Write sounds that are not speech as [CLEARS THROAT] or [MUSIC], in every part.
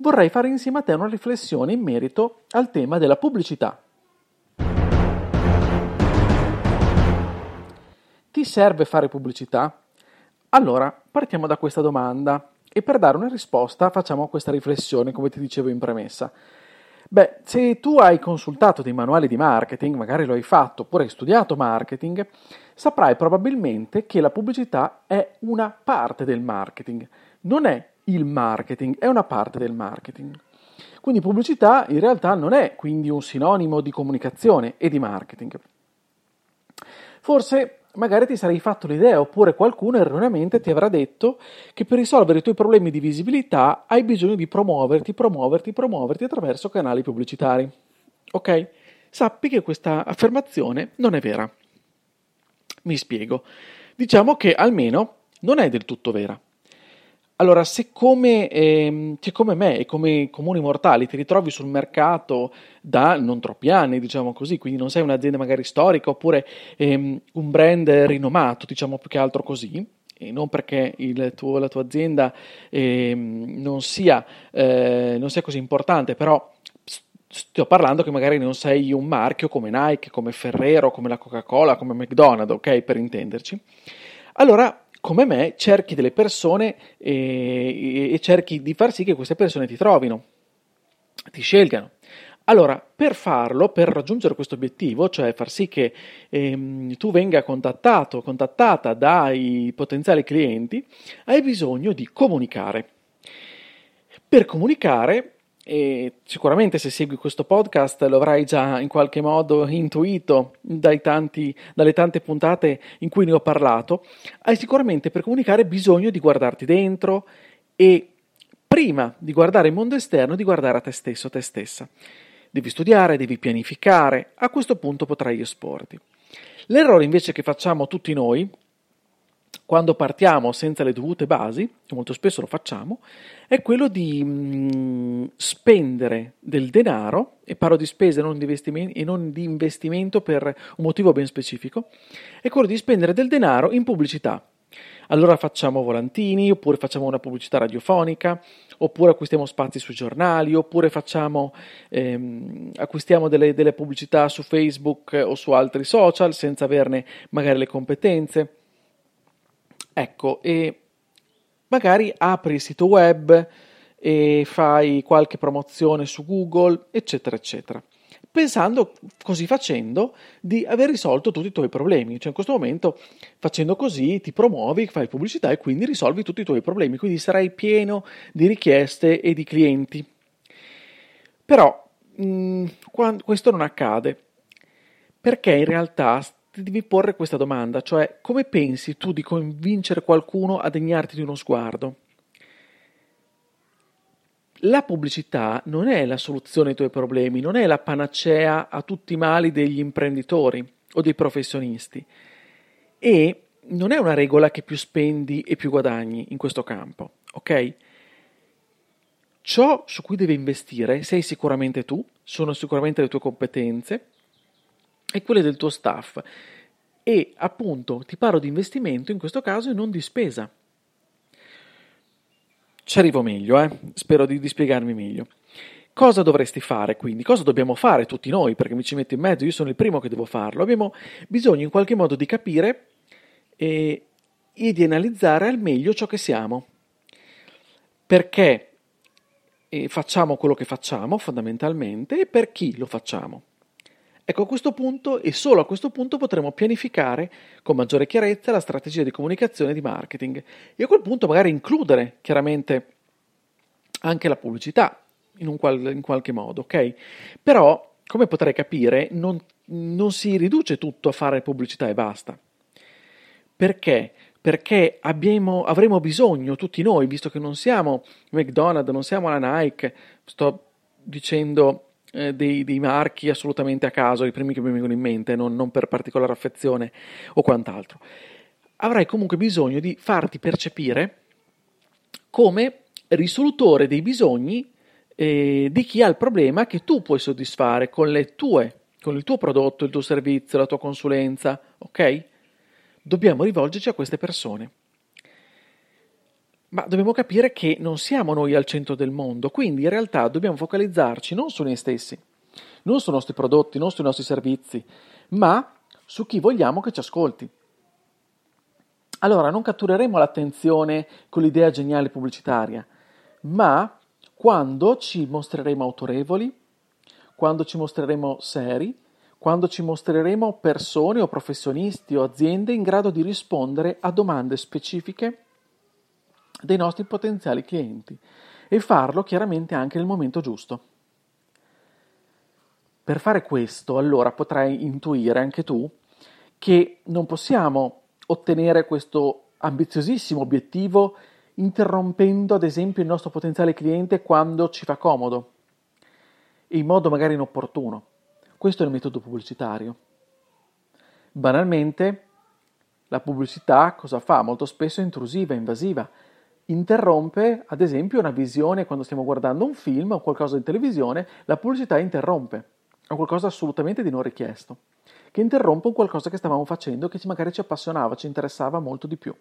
vorrei fare insieme a te una riflessione in merito al tema della pubblicità. Ti serve fare pubblicità? Allora, partiamo da questa domanda e per dare una risposta facciamo questa riflessione, come ti dicevo in premessa. Beh, se tu hai consultato dei manuali di marketing, magari lo hai fatto oppure hai studiato marketing, saprai probabilmente che la pubblicità è una parte del marketing, non è il marketing, è una parte del marketing. Quindi pubblicità in realtà non è quindi un sinonimo di comunicazione e di marketing. Forse magari ti sarei fatto l'idea oppure qualcuno erroneamente ti avrà detto che per risolvere i tuoi problemi di visibilità hai bisogno di promuoverti, promuoverti, promuoverti attraverso canali pubblicitari. Ok? Sappi che questa affermazione non è vera. Mi spiego. Diciamo che almeno non è del tutto vera. Allora, se come, eh, se come me e come comuni mortali ti ritrovi sul mercato da non troppi anni, diciamo così, quindi non sei un'azienda magari storica oppure ehm, un brand rinomato, diciamo più che altro così, e non perché tuo, la tua azienda eh, non, sia, eh, non, sia, così importante, però sto parlando che magari non sei un marchio come Nike, come Ferrero, come la Coca-Cola, come McDonald's, ok, per intenderci. Allora come me, cerchi delle persone e, e cerchi di far sì che queste persone ti trovino, ti scelgano. Allora, per farlo, per raggiungere questo obiettivo, cioè far sì che ehm, tu venga contattato, contattata dai potenziali clienti, hai bisogno di comunicare. Per comunicare e sicuramente se segui questo podcast lo avrai già in qualche modo intuito tanti, dalle tante puntate in cui ne ho parlato, hai sicuramente per comunicare bisogno di guardarti dentro e prima di guardare il mondo esterno di guardare a te stesso, te stessa. Devi studiare, devi pianificare, a questo punto potrai esporti. L'errore invece che facciamo tutti noi, quando partiamo senza le dovute basi, e molto spesso lo facciamo, è quello di mh, mm, spendere del denaro, e parlo di spese non di e non di investimento per un motivo ben specifico, è quello di spendere del denaro in pubblicità. Allora facciamo volantini, oppure facciamo una pubblicità radiofonica, oppure acquistiamo spazi sui giornali, oppure facciamo, ehm, acquistiamo delle, delle pubblicità su Facebook o su altri social senza averne magari le competenze Ecco, e magari apri il sito web e fai qualche promozione su Google, eccetera, eccetera. Pensando così facendo di aver risolto tutti i tuoi problemi. Cioè in questo momento facendo così ti promuovi, fai pubblicità e quindi risolvi tutti i tuoi problemi. Quindi sarai pieno di richieste e di clienti. Però mh, questo non accade perché in realtà devi porre questa domanda, cioè come pensi tu di convincere qualcuno a degnarti di uno sguardo? La pubblicità non è la soluzione ai tuoi problemi, non è la panacea a tutti i mali degli imprenditori o dei professionisti e non è una regola che più spendi e più guadagni in questo campo, ok? Ciò su cui devi investire sei sicuramente tu, sono sicuramente le tue competenze, e quelle del tuo staff. E appunto ti parlo di investimento in questo caso e non di spesa. Ci arrivo meglio, eh? spero di, di spiegarmi meglio. Cosa dovresti fare quindi? Cosa dobbiamo fare tutti noi? Perché mi ci metto in mezzo, io sono il primo che devo farlo. Abbiamo bisogno in qualche modo di capire e, e di analizzare al meglio ciò che siamo. Perché facciamo quello che facciamo fondamentalmente e per chi lo facciamo. Ecco, a questo punto e solo a questo punto potremo pianificare con maggiore chiarezza la strategia di comunicazione e di marketing e a quel punto magari includere chiaramente anche la pubblicità in, un qual- in qualche modo, ok? Però, come potrai capire, non, non si riduce tutto a fare pubblicità e basta. Perché? perché abbiamo, avremo bisogno tutti noi, visto che non siamo McDonald's, non siamo la Nike, sto dicendo eh, dei, dei, marchi assolutamente a caso, i primi che mi vengono in mente, non, non per particolare affezione o quant'altro. Avrai comunque bisogno di farti percepire come risolutore dei bisogni eh, di chi ha il problema che tu puoi soddisfare con le tue con il tuo prodotto, il tuo servizio, la tua consulenza, ok? Dobbiamo rivolgerci a queste persone. Ma dobbiamo capire che non siamo noi al centro del mondo, quindi in realtà dobbiamo focalizzarci non su noi stessi, non sui nostri prodotti, non sui nostri servizi, ma su chi vogliamo che ci ascolti. Allora non cattureremo l'attenzione con l'idea geniale pubblicitaria, ma quando ci mostreremo autorevoli, quando ci mostreremo seri, quando ci mostreremo persone o professionisti o aziende in grado di rispondere a domande specifiche dei nostri potenziali clienti e farlo chiaramente anche nel momento giusto. Per fare questo, allora, potrai intuire anche tu che non possiamo ottenere questo ambiziosissimo obiettivo interrompendo ad esempio il nostro potenziale cliente quando ci fa comodo in modo magari inopportuno. Questo è il metodo pubblicitario. Banalmente, la pubblicità cosa fa? Molto spesso è intrusiva, invasiva. Interrompe, ad esempio, una visione quando stiamo guardando un film o qualcosa in televisione, la pubblicità interrompe, o qualcosa assolutamente di non richiesto, che interrompe un qualcosa che stavamo facendo che magari ci appassionava, ci interessava molto di più.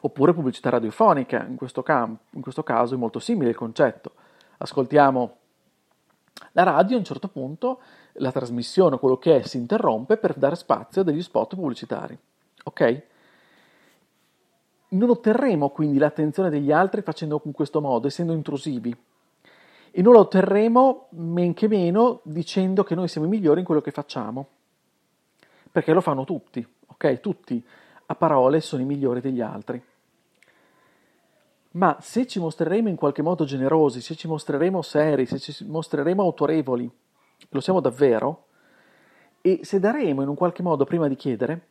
Oppure pubblicità radiofonica, in questo, cam- in questo caso è molto simile il concetto. Ascoltiamo la radio a un certo punto, la trasmissione, quello che è, si interrompe per dare spazio a degli spot pubblicitari. Ok? Non otterremo quindi l'attenzione degli altri facendo in questo modo, essendo intrusivi. E non la otterremo men che meno dicendo che noi siamo i migliori in quello che facciamo. Perché lo fanno tutti, ok? Tutti a parole sono i migliori degli altri ma se ci mostreremo in qualche modo generosi, se ci mostreremo seri, se ci mostreremo autorevoli, lo siamo davvero, e se daremo in un qualche modo prima di chiedere,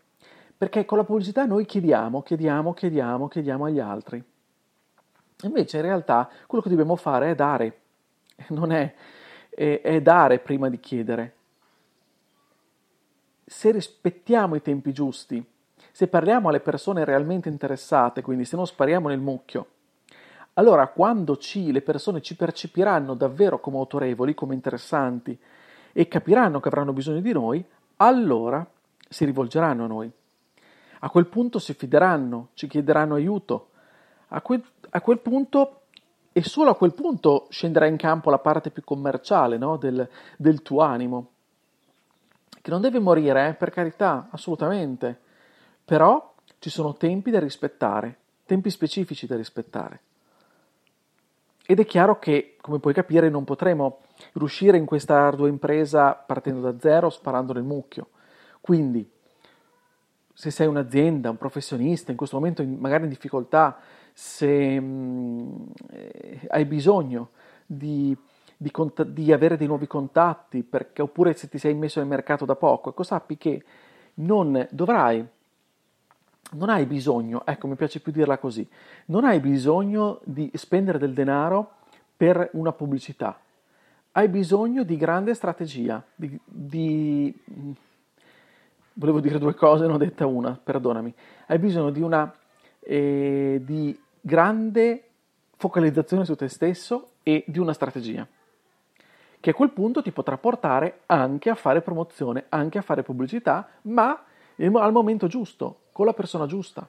perché con la pubblicità noi chiediamo, chiediamo, chiediamo, chiediamo agli altri. Invece in realtà quello che dobbiamo fare è dare, non è, è, è dare prima di chiedere. Se rispettiamo i tempi giusti, se parliamo alle persone realmente interessate, quindi se non spariamo nel mucchio, allora quando ci, le persone ci percepiranno davvero come autorevoli, come interessanti e capiranno che avranno bisogno di noi, allora si rivolgeranno a noi. A quel punto si fideranno, ci chiederanno aiuto. A quel, a quel punto e solo a quel punto scenderà in campo la parte più commerciale no? del, del, tuo animo, che non deve morire, eh? per carità, assolutamente, però ci sono tempi da rispettare, tempi specifici da rispettare. Ed è chiaro che, come puoi capire, non potremo riuscire in questa ardua impresa partendo da zero, sparando nel mucchio. Quindi, se sei un'azienda, un professionista, in questo momento magari in difficoltà, se mh, mm, eh, hai bisogno di, di, cont- di, avere dei nuovi contatti, perché, oppure se ti sei messo nel mercato da poco, ecco, sappi che non dovrai non hai bisogno, ecco mi piace più dirla così, non hai bisogno di spendere del denaro per una pubblicità, hai bisogno di grande strategia, di, di... volevo dire due cose, ne ho detta una, perdonami, hai bisogno di una eh, di grande focalizzazione su te stesso e di una strategia che a quel punto ti potrà portare anche a fare promozione, anche a fare pubblicità, ma al momento giusto, con la persona giusta.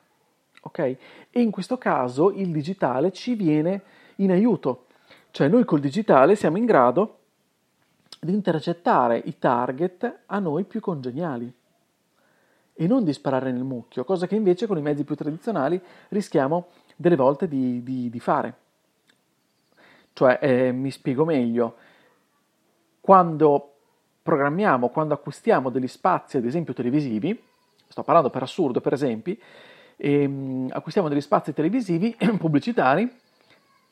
Ok? E in questo caso il digitale ci viene in aiuto, cioè noi col digitale siamo in grado di intercettare i target a noi più congeniali e non di sparare nel mucchio, cosa che invece con i mezzi più tradizionali rischiamo delle volte di, di, di fare. Cioè, eh, mi spiego meglio, quando programmiamo, quando acquistiamo degli spazi, ad esempio televisivi, sto parlando per assurdo, per esempio, ehm, acquistiamo degli spazi televisivi [CLEARS THROAT] pubblicitari,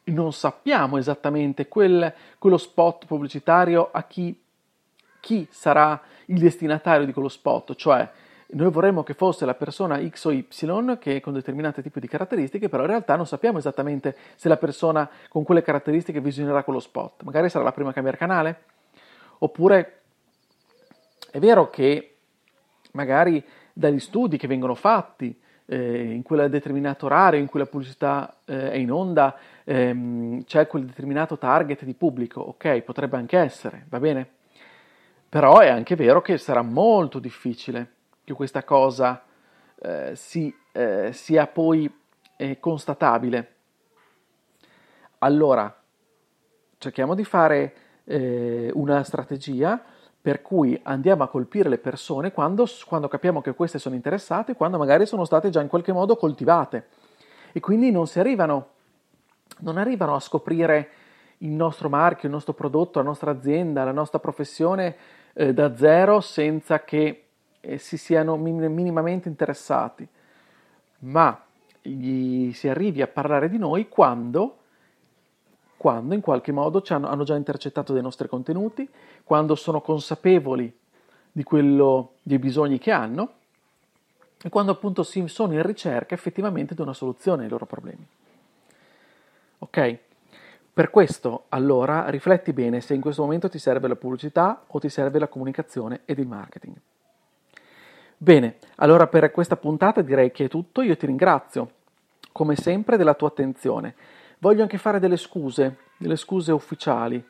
non sappiamo esattamente quel, quello spot pubblicitario a chi, chi sarà il destinatario di quello spot, cioè noi vorremmo che fosse la persona X o Y che con determinati tipi di caratteristiche, però in realtà non sappiamo esattamente se la persona con quelle caratteristiche visionerà quello spot. Magari sarà la prima a cambiare canale, oppure è vero che magari dagli studi che vengono fatti eh, in quel determinato orario in cui la pubblicità eh, è in onda, ehm, c'è quel determinato target di pubblico, ok, potrebbe anche essere, va bene? Però è anche vero che sarà molto difficile che questa cosa eh, si, eh, sia poi eh, constatabile. Allora, cerchiamo di fare eh, una strategia per cui andiamo a colpire le persone quando, quando, capiamo che queste sono interessate, quando magari sono state già in qualche modo coltivate e quindi non si arrivano, non arrivano a scoprire il nostro marchio, il nostro prodotto, la nostra azienda, la nostra professione eh, da zero senza che eh, si siano minimamente interessati, ma gli si arrivi a parlare di noi quando quando in qualche modo hanno, hanno già intercettato dei nostri contenuti, quando sono consapevoli di quello, dei bisogni che hanno e quando appunto si sono in ricerca effettivamente di una soluzione ai loro problemi. Ok? Per questo, allora, rifletti bene se in questo momento ti serve la pubblicità o ti serve la comunicazione ed il marketing. Bene, allora per questa puntata direi che è tutto, io ti ringrazio come sempre della tua attenzione voglio anche fare delle scuse, delle scuse ufficiali,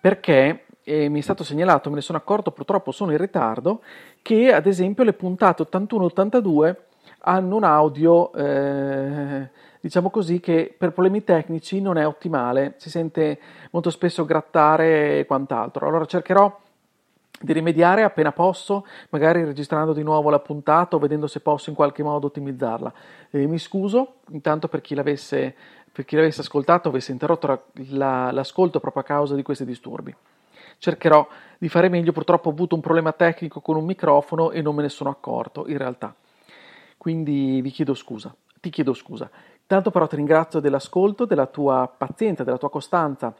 perché eh, mi è stato segnalato, me ne sono accorto, purtroppo sono in ritardo, che ad esempio le puntate 81-82 hanno un audio, eh, diciamo così, che per problemi tecnici non è ottimale, si sente molto spesso grattare e quant'altro. Allora cercherò di rimediare appena posso, magari registrando di nuovo la puntata o vedendo se posso in qualche modo ottimizzarla. Eh, mi scuso intanto per chi l'avesse per chi l'avesse ascoltato avesse interrotto la, l'ascolto proprio a causa di questi disturbi. Cercherò di fare meglio, purtroppo ho avuto un problema tecnico con un microfono e non me ne sono accorto in realtà. Quindi vi chiedo scusa, ti chiedo scusa. Tanto però ti ringrazio dell'ascolto, della tua pazienza, della tua costanza.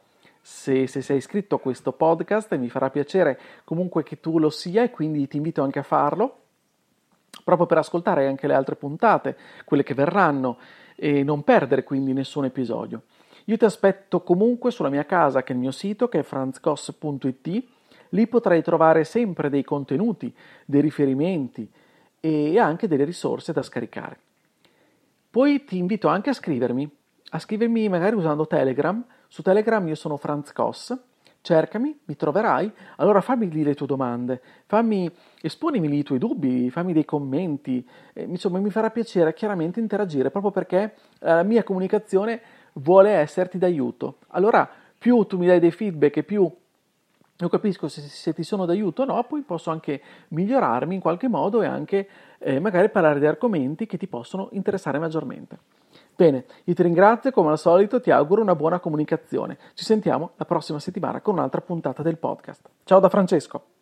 Se, se, sei iscritto a questo podcast mi farà piacere comunque che tu lo sia e quindi ti invito anche a farlo, proprio per ascoltare anche le altre puntate, quelle che verranno e non perdere quindi nessun episodio. Io ti aspetto comunque sulla mia casa, che è il mio sito, che è franzcos.it. Lì potrai trovare sempre dei contenuti, dei riferimenti e anche delle risorse da scaricare. Poi ti invito anche a scrivermi, a scrivermi magari usando Telegram. Su Telegram io sono Franz Koss cercami, mi troverai, allora fammi lì le tue domande, fammi, esponimi lì i tuoi dubbi, fammi dei commenti, eh, insomma mi farà piacere chiaramente interagire proprio perché la mia comunicazione vuole esserti d'aiuto. Allora più tu mi dai dei feedback e più io capisco se, se, ti sono d'aiuto o no, poi posso anche migliorarmi in qualche modo e anche eh, magari parlare di argomenti che ti possono interessare maggiormente. Bene, io ti ringrazio, come al solito ti auguro una buona comunicazione. Ci sentiamo la prossima settimana con un'altra puntata del podcast. Ciao da Francesco.